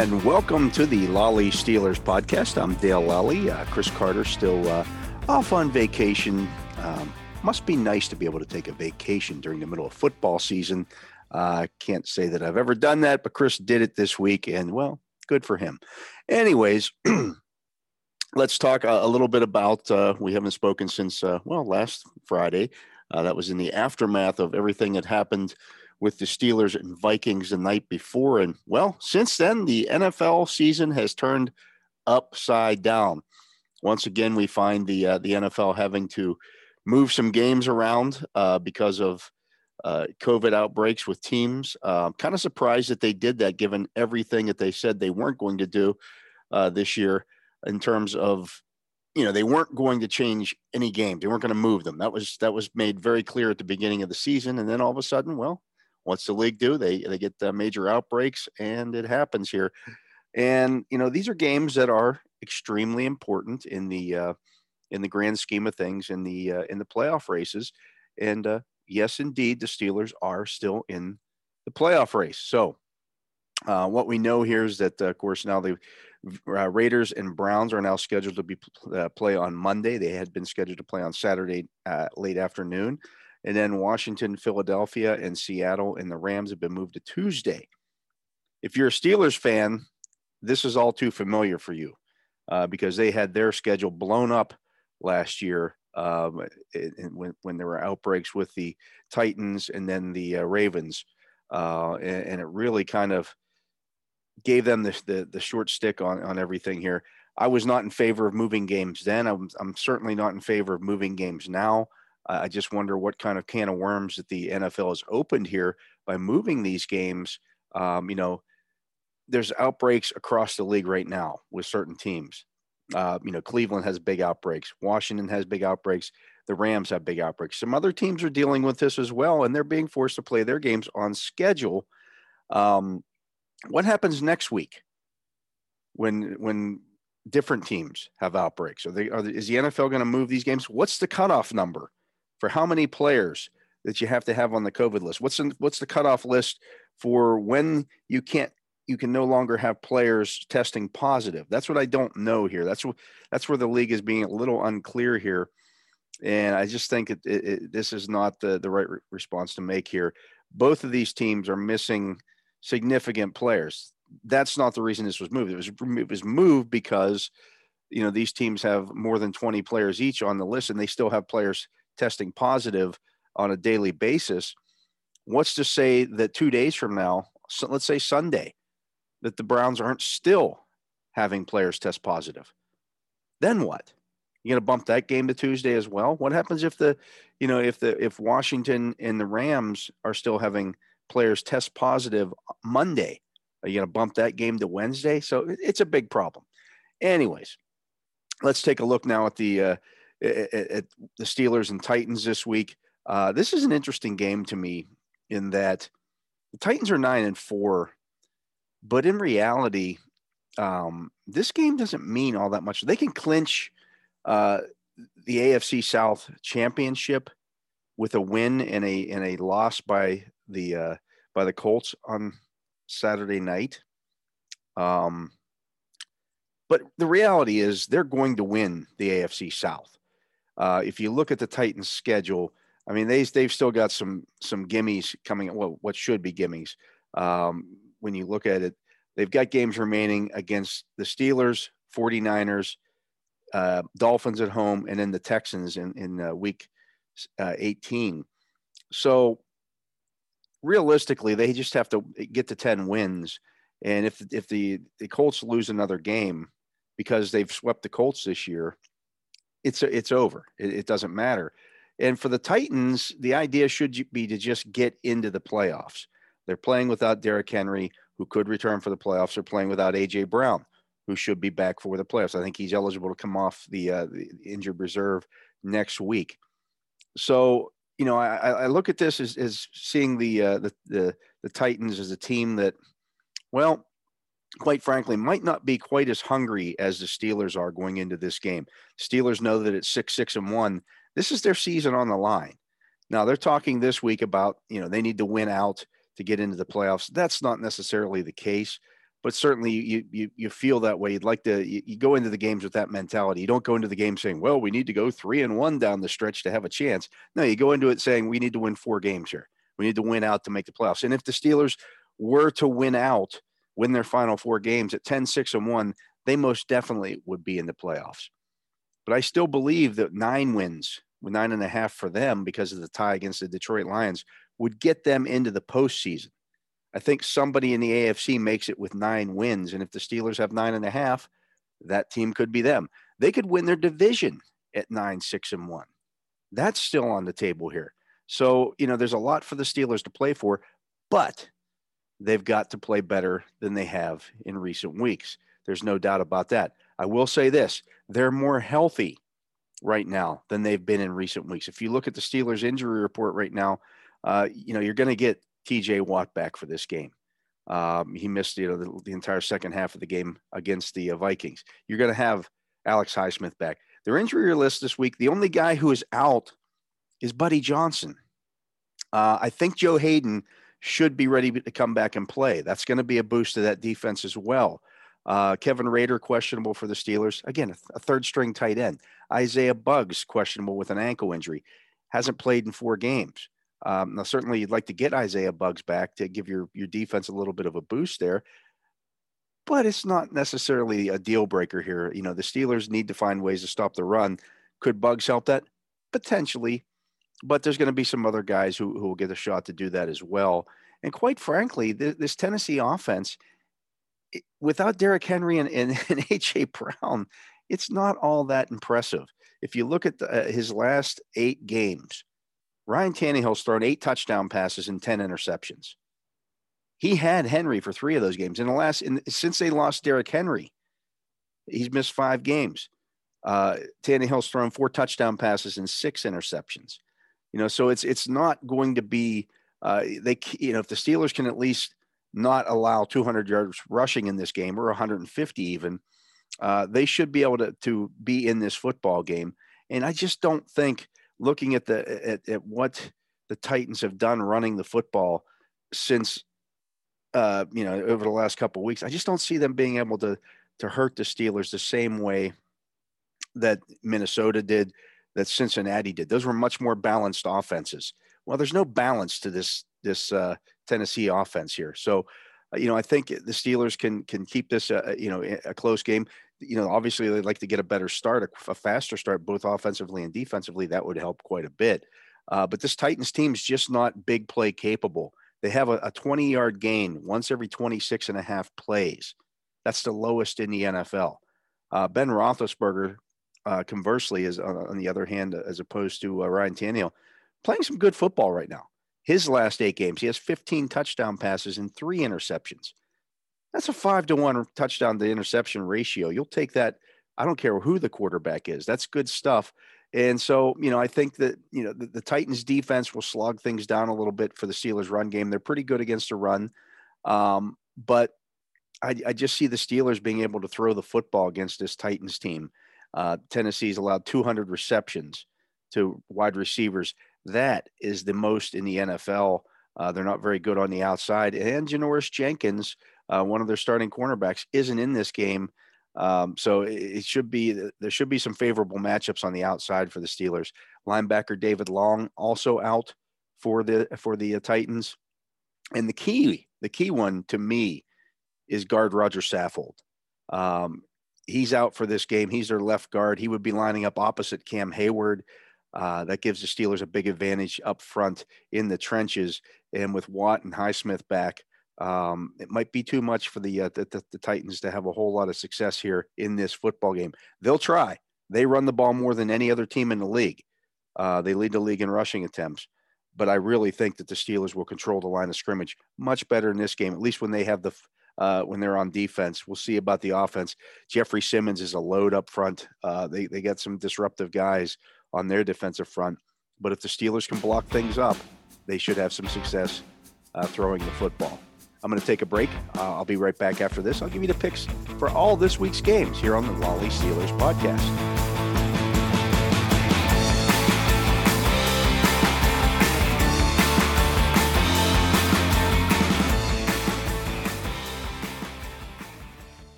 And welcome to the Lolley Steelers podcast. I'm Dale Lolley. Uh, Chris Carter still uh, off on vacation. Um, must be nice to be able to take a vacation during the middle of football season. I uh, can't say that I've ever done that, but Chris did it this week, and well, good for him. Anyways, let's talk a, a, little bit about. Uh, we haven't spoken since uh, well last Friday. Uh, that was in the aftermath of everything that happened with the Steelers and Vikings the night before. And well, since then, the NFL season has turned upside down. Once again, we find the uh, the NFL having to move some games around uh, because of uh, COVID outbreaks with teams. Uh, kind of surprised that they did that, given everything that they said they weren't going to do uh, this year in terms of you know they weren't going to change any games they weren't going to move them that was that was made very clear at the beginning of the season and then all of a sudden well what's the league do? They they get the major outbreaks and it happens here. And you know these are games that are extremely important in the uh, in the grand scheme of things in the uh, in the playoff races. And uh, yes indeed the steelers are still in the playoff race. So uh, what we know here is that, uh, of course, now the uh, Raiders and Browns are now scheduled to be uh, play on Monday. They had been scheduled to play on Saturday uh, late afternoon, and then Washington, Philadelphia, and Seattle and the Rams have been moved to Tuesday. If you're a Steelers fan, this is all too familiar for you uh, because they had their schedule blown up last year um, when when there were outbreaks with the Titans and then the Ravens, and, and it really kind of gave them the, the, the short stick on on everything here. I was not in favor of moving games then. I'm, I'm certainly not in favor of moving games now. I just wonder what kind of can of worms that the NFL has opened here by moving these games. Um, you know, there's outbreaks across the league right now with certain teams. Uh, you know, Cleveland has big outbreaks. Washington has big outbreaks. The Rams have big outbreaks. Some other teams are dealing with this as well, and they're being forced to play their games on schedule. Um, what happens next week when when different teams have outbreaks? Are they, are they is the NFL going to move these games? What's the cutoff number for how many players that you have to have on the COVID list? What's in, what's the cutoff list for when you can't you can no longer have players testing positive? That's what I don't know here. That's what that's where the league is being a little unclear here. And I just think it, it, it, this is not the, the right re- response to make here. Both of these teams are missing significant players. That's not the reason this was moved. It was it was moved because you know these teams have more than 20 players each on the list and they still have players testing positive on a daily basis. What's to say that 2 days from now, so let's say Sunday, that the Browns aren't still having players test positive? Then what? You going to bump that game to Tuesday as well? What happens if the, you know, if the if Washington and the Rams are still having players test positive Monday. Are you going to bump that game to Wednesday? So it's a big problem. Anyways, let's take a look now at the uh, at, at the Steelers and Titans this week. Uh, this is an interesting game to me in that the Titans are nine and four, but in reality, um, this game doesn't mean all that much. They can clinch uh, the AFC South championship with a win and a and a loss by the uh, by the Colts on Saturday night. Um, but the reality is they're going to win the AFC South. Uh, if you look at the Titans' schedule, I mean they they've still got some some gimmies coming. Well, what should be gimmies um, when you look at it. They've got games remaining against the Steelers, 49ers, uh, Dolphins at home, and then the Texans in in uh, week uh, 18. So realistically, they just have to get to 10 wins. And if if the, the Colts lose another game because they've swept the Colts this year, it's it's over. It, it doesn't matter. And for the Titans, the idea should be to just get into the playoffs. They're playing without Derrick Henry, who could return for the playoffs. They're playing without AJ Brown, who should be back for the playoffs. I think he's eligible to come off the, uh, the injured reserve next week. So you know, I, I look at this as, as seeing the, uh, the, the the Titans as a team that, well, quite frankly, might not be quite as hungry as the Steelers are going into this game. Steelers know that it's six six and one. This is their season on the line. Now they're talking this week about you know they need to win out to get into the playoffs. That's not necessarily the case. but certainly you you you feel that way. You'd like to you, you, go into the games with that mentality. You don't go into the game saying, "Well, we need to go three and one down the stretch to have a chance." No, you go into it saying, "We need to win four games here. We need to win out to make the playoffs." And if the Steelers were to win out, win their final four games at 10, 6, and one, they most definitely would be in the playoffs. But I still believe that nine wins, with nine and a half for them because of the tie against the Detroit Lions, would get them into the postseason. I think somebody in the AFC makes it with nine wins. And if the Steelers have nine and a half, that team could be them. They could win their division at nine, six, and one. That's still on the table here. So, you know, there's a lot for the Steelers to play for, but they've got to play better than they have in recent weeks. There's no doubt about that. I will say this they're more healthy right now than they've been in recent weeks. If you look at the Steelers injury report right now, uh, you know, you're going to get TJ Watt back for this game. Um, he missed you know, the, the, entire second half of the game against the uh, Vikings. You're going to have Alex Highsmith back. Their injury list this week, the only guy who is out is Buddy Johnson. Uh, I think Joe Haden should be ready to come back and play. That's going to be a boost to that defense as well. Uh, Kevin Rader questionable for the Steelers. Again, a, third string tight end. Isaiah Buggs, questionable with an ankle injury. Hasn't played in four games. Um, now, certainly, you'd like to get Isaiah Buggs back to give your your defense a little bit of a boost there, but it's not necessarily a deal breaker here. You know, the Steelers need to find ways to stop the run. Could Buggs help that? Potentially, but there's going to be some other guys who who will get a shot to do that as well. And quite frankly, th- this Tennessee offense, it, without Derrick Henry and, and, and AJ Brown, it's not all that impressive. If you look at the, uh, his last eight games, Ryan Tannehill's thrown eight touchdown passes and 10 interceptions. He had Henry for three of those games. In the last, in, since they lost Derrick Henry, he's missed five games. Uh, Tannehill's thrown four touchdown passes and six interceptions. You know, so it's it's not going to be uh, they. You know, if the Steelers can at least not allow 200 yards rushing in this game or 150 even, uh, they should be able to to be in this football game. And I just don't think looking at the at, at what the Titans have done running the football since uh, you know over the last couple weeks, I just don't see them being able to to hurt the Steelers the same way that Minnesota did, that Cincinnati did. Those were much more balanced offenses. Well, there's no balance to this this uh, Tennessee offense here. So, uh, you know, I think the Steelers can can keep this, uh, you know, a close game you know, obviously they'd like to get a better start, a, a faster start, both offensively and defensively. That would help quite a bit. Uh, but this Titans team is just not big play capable. They have a, a 20 yard gain once every 26 and a half plays. That's the lowest in the NFL. Uh, ben Roethlisberger, uh, conversely, as on, on, the other hand, as opposed to uh, Ryan Tannehill, playing some good football right now. His last eight games, he has 15 touchdown passes and three interceptions. That's a five to one touchdown to interception ratio. You'll take that. I don't care who the quarterback is. That's good stuff. And so, you know, I think that, you know, the, the, Titans defense will slog things down a little bit for the Steelers run game. They're pretty good against the run. Um, but I, I, just see the Steelers being able to throw the football against this Titans team. Uh, Tennessee's allowed 200 receptions to wide receivers. That is the most in the NFL. Uh, they're not very good on the outside. And Janoris Jenkins uh, one of their starting cornerbacks, isn't in this game. Um, so it, should be there should be some favorable matchups on the outside for the Steelers. Linebacker David Long also out for the for the uh, Titans, and the key the key one to me is guard Rodger Saffold. Um, he's out for this game. He's their left guard. He would be lining up opposite Cam Heyward. Uh, that gives the Steelers a big advantage up front in the trenches. And with Watt and Highsmith back, um, it might be too much for the, uh, the, the, Titans to have a whole lot of success here in this football game. They'll try. They run the ball more than any other team in the league. Uh, they lead the league in rushing attempts, but I really think that the Steelers will control the line of scrimmage much better in this game. At least when they have the uh, when they're on defense. We'll see about the offense. Jeffery Simmons is a load up front. Uh, they they got some disruptive guys on their defensive front, but if the Steelers can block things up, they should have some success uh, throwing the football. I'm going to take a break. Uh, I'll be right back after this. I'll give you the picks for all this week's games here on the Lolley Steelers podcast.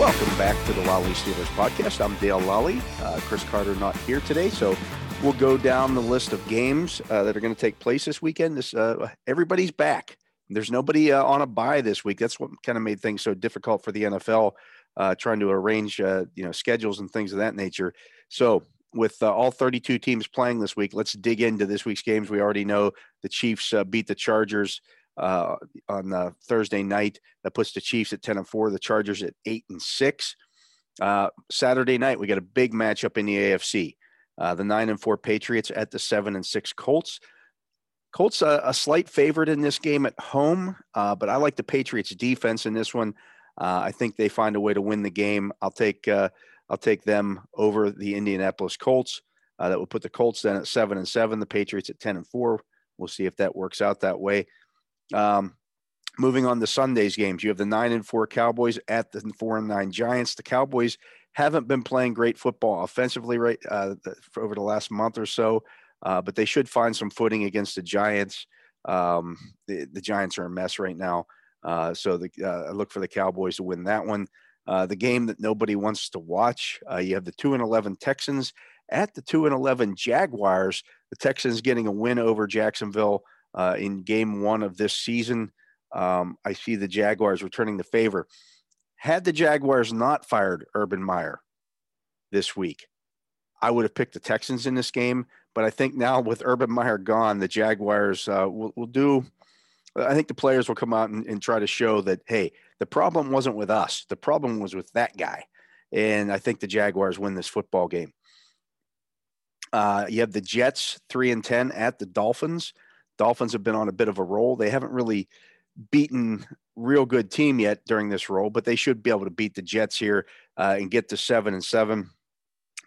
Welcome back to the Lolley Steelers podcast. I'm Dale Lolley. Uh, Chris Carter not here today, so we'll go down the list of games uh, that are going to take place this weekend. This uh, everybody's back. There's nobody uh, on a bye this week. That's what kind of made things so difficult for the NFL uh, trying to arrange uh, you know schedules and things of that nature. So with all 32 teams playing this week, let's dig into this week's games. We already know the Chiefs beat the Chargers uh, on uh, Thursday night. That puts the Chiefs at 10 and 4, the Chargers at 8 and 6. Uh, Saturday night, we got a big matchup in the AFC. Uh, the 9 and 4 Patriots at the 7 and 6 Colts. Colts a, a slight favorite in this game at home, uh, but I like the Patriots defense in this one. Uh, I think they find a way to win the game. I'll take I'll take them over the Indianapolis Colts. that will put the Colts then at seven and seven, the Patriots at ten and four. We'll see if that works out that way. Um, moving on to Sunday's games, you have the nine and four Cowboys at the four and nine Giants. The Cowboys haven't been playing great football offensively right uh, over the last month or so, uh, but they should find some footing against the Giants. Um, the, the Giants are a mess right now, uh, so the, uh, I look for the Cowboys to win that one. Uh, the game that nobody wants to watch, uh, you have the two and eleven Texans at the two and eleven Jaguars. The Texans getting a win over Jacksonville uh, in game one of this season. Um, I see the Jaguars returning the favor. Had the Jaguars not fired Urban Meyer this week, I would have picked the Texans in this game. But I think now with Urban Meyer gone, the Jaguars uh, will, will do. I think the players will come out and, and try to show that, hey, the problem wasn't with us. The problem was with that guy. And I think the Jaguars win this football game. Uh, you have the Jets three and ten at the Dolphins. Dolphins have been on a bit of a roll. They haven't really beaten real good team yet during this roll, but they should be able to beat the Jets here uh, and get to seven and seven,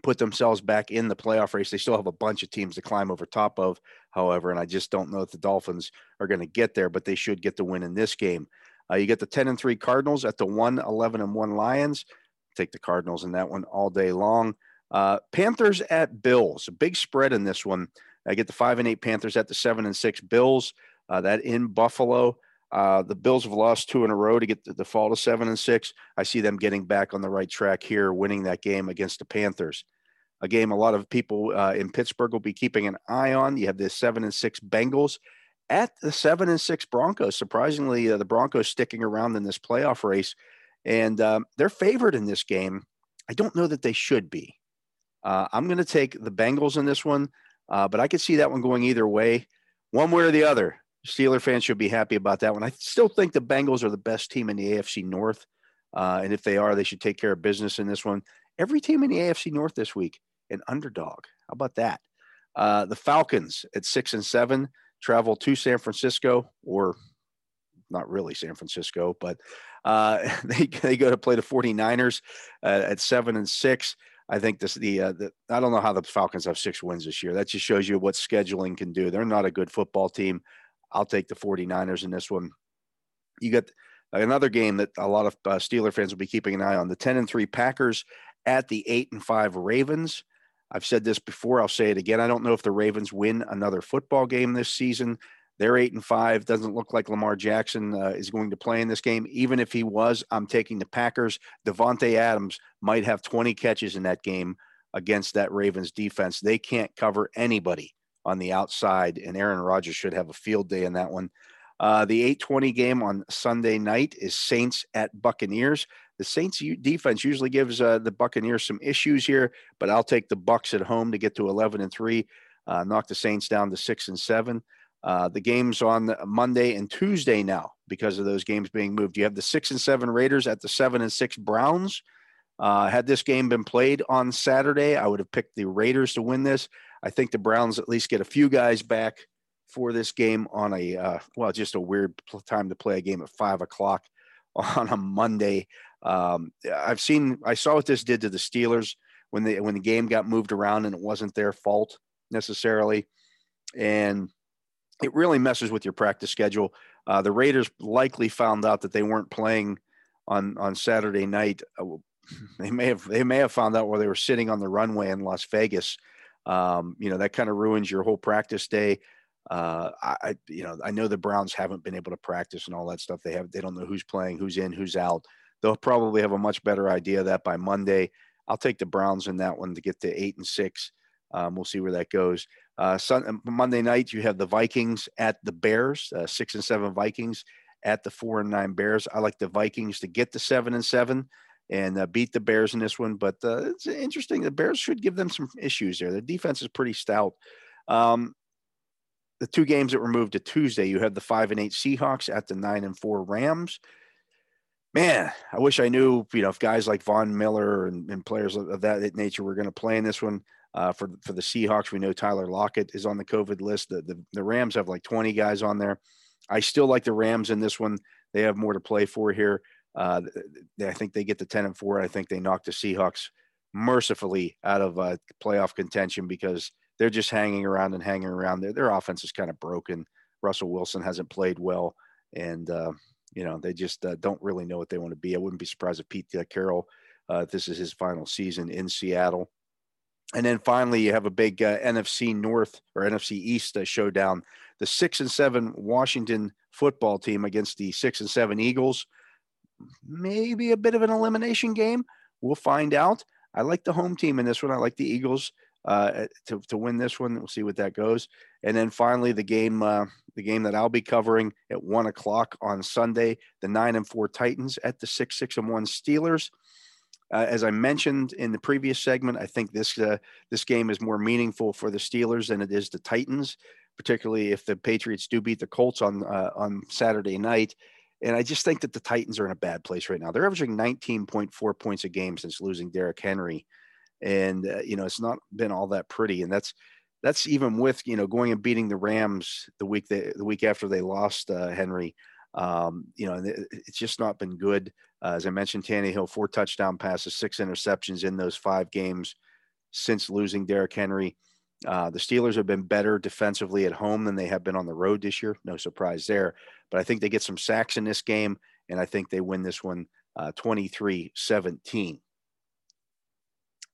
put themselves back in the playoff race. They still have a bunch of teams to climb over top of, however, and I just don't know if the Dolphins are going to get there, but they should get the win in this game. Uh, you get the 10 and 3 Cardinals at the 1 11 and 1 Lions. Take the Cardinals in that one all day long. Uh, Panthers at Bills, a big spread in this one. I get the five and eight Panthers at the seven and six Bills. Uh, that in Buffalo. Uh, the Bills have lost two in a row to get the, the fall to seven and six. I see them getting back on the right track here, winning that game against the Panthers. A game a lot of people uh, in Pittsburgh will be keeping an eye on. You have the seven and six Bengals at the seven and six Broncos. Surprisingly, uh, the Broncos sticking around in this playoff race, and um, they're favored in this game. I don't know that they should be. Uh, I'm going to take the Bengals in this one. Uh, but I could see that one going either way, one way or the other. Steeler fans should be happy about that one. I still think the Bengals are the best team in the AFC North. Uh, and if they are, they should take care of business in this one. Every team in the AFC North this week, an underdog. How about that? Uh, the Falcons at six and seven travel to San Francisco, or not really San Francisco, but uh, they, they go to play the 49ers uh, at seven and six. I think this the uh, the I don't know how the Falcons have six wins this year. That just shows you what scheduling can do. They're not a good football team. I'll take the 49ers in this one. You got another game that a lot of uh, Steeler fans will be keeping an eye on. The 10 and 3 Packers at the 8 and 5 Ravens. I've said this before, I'll say it again. I don't know if the Ravens win another football game this season. They're eight and five. Doesn't look like Lamar Jackson uh, is going to play in this game. Even if he was, I'm taking the Packers. Davante Adams might have 20 catches in that game against that Ravens defense. They can't cover anybody on the outside, and Aaron Rodgers should have a field day in that one. Uh, the 820 game on Sunday night is Saints at Buccaneers. The Saints defense usually gives uh, the Buccaneers some issues here, but I'll take the Bucks at home to get to 11 and three, uh, knock the Saints down to six and seven. Uh, the games on Monday and Tuesday now because of those games being moved. You have the six and seven Raiders at the seven and six Browns. Uh, had this game been played on Saturday, I would have picked the Raiders to win this. I think the Browns at least get a few guys back for this game on a uh, well, just a weird time to play a game at five o'clock on a Monday. Um, I've seen, I saw what this did to the Steelers when the when the game got moved around and it wasn't their fault necessarily, and it really messes with your practice schedule. Uh, the Raiders likely found out that they weren't playing on on Saturday night. Uh, they may have they may have found out while they were sitting on the runway in Las Vegas. Um, you know that kind of ruins your whole practice day. Uh, I you know I know the Browns haven't been able to practice and all that stuff. They have they don't know who's playing, who's in, who's out. they'll probably have a much better idea of that by Monday. I'll take the Browns in that one to get to eight and six. Um, we'll see where that goes. Uh, Sun, Monday night, you have the Vikings at the Bears, uh, six and seven Vikings at the four and nine Bears. I like the Vikings to get to seven and seven and uh, beat the Bears in this one. But uh, it's interesting. The Bears should give them some issues there. The defense is pretty stout. Um, the two games that were moved to Tuesday, you have the five and eight Seahawks at the nine and four Rams. Man, I wish I knew, you know, if guys like Von Miller and, and players of that nature were going to play in this one. Uh, for for the Seahawks, we know Tyler Lockett is on the COVID list. The, the the Rams have like 20 guys on there. I still like the Rams in this one. They have more to play for here. Uh, I think they get the 10 and 4. I think they knock the Seahawks mercifully out of uh, playoff contention because they're just hanging around and hanging around. Their, their offense is kind of broken. Russell Wilson hasn't played well, and uh, you know they just uh, don't really know what they want to be. I wouldn't be surprised if Pete Carroll, uh, this is his final season in Seattle. And then finally, you have a big uh, NFC North or NFC East uh, showdown. The six and seven Washington football team against the six and seven Eagles maybe a bit of an elimination game. We'll find out. I like the home team in this one. I like the Eagles uh, to, to win this one. We'll see what that goes. And then finally, the game uh, the game that I'll be covering at one o'clock on Sunday, the nine and four Titans at the six six and one Steelers. Uh, as I mentioned in the previous segment, I think this uh, this game is more meaningful for the Steelers than it is the Titans, particularly if the Patriots do beat the Colts on uh, on Saturday night. And I just think that the Titans are in a bad place right now. They're averaging 19.4 points a game since losing Derrick Henry. And, uh, you know, it's not been all that pretty. And that's, that's even with, you know, going and beating the Rams the week, the week after they lost uh, Henry. Um, you know, it's just not been good. Uh, as I mentioned, Tannehill, four touchdown passes, six interceptions in those five games since losing Derrick Henry. Uh, the Steelers have been better defensively at home than they have been on the road this year. No surprise there. But I think they get some sacks in this game, and I think they win this one uh, 23 17.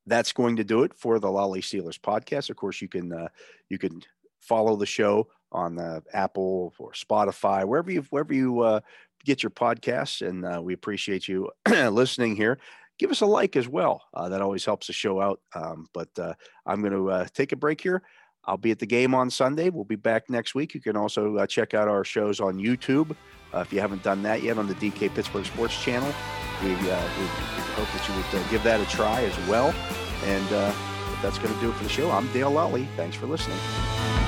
That's going to do it for the Lolley Steelers podcast. Of course, you can uh, you can follow the show on the Apple or Spotify, wherever you wherever you uh, get your podcasts, and uh, we appreciate you listening here give us a like as well. Uh, that always helps the show out. Um, but uh, I'm going to uh, take a break here. I'll be at the game on Sunday. We'll be back next week. You can also uh, check out our shows on YouTube uh, if you haven't done that yet on the DK Pittsburgh Sports Channel. We, uh, we, we hope that you would give that a try as well. And that's going to do it for the show. I'm Dale Lolley. Thanks for listening.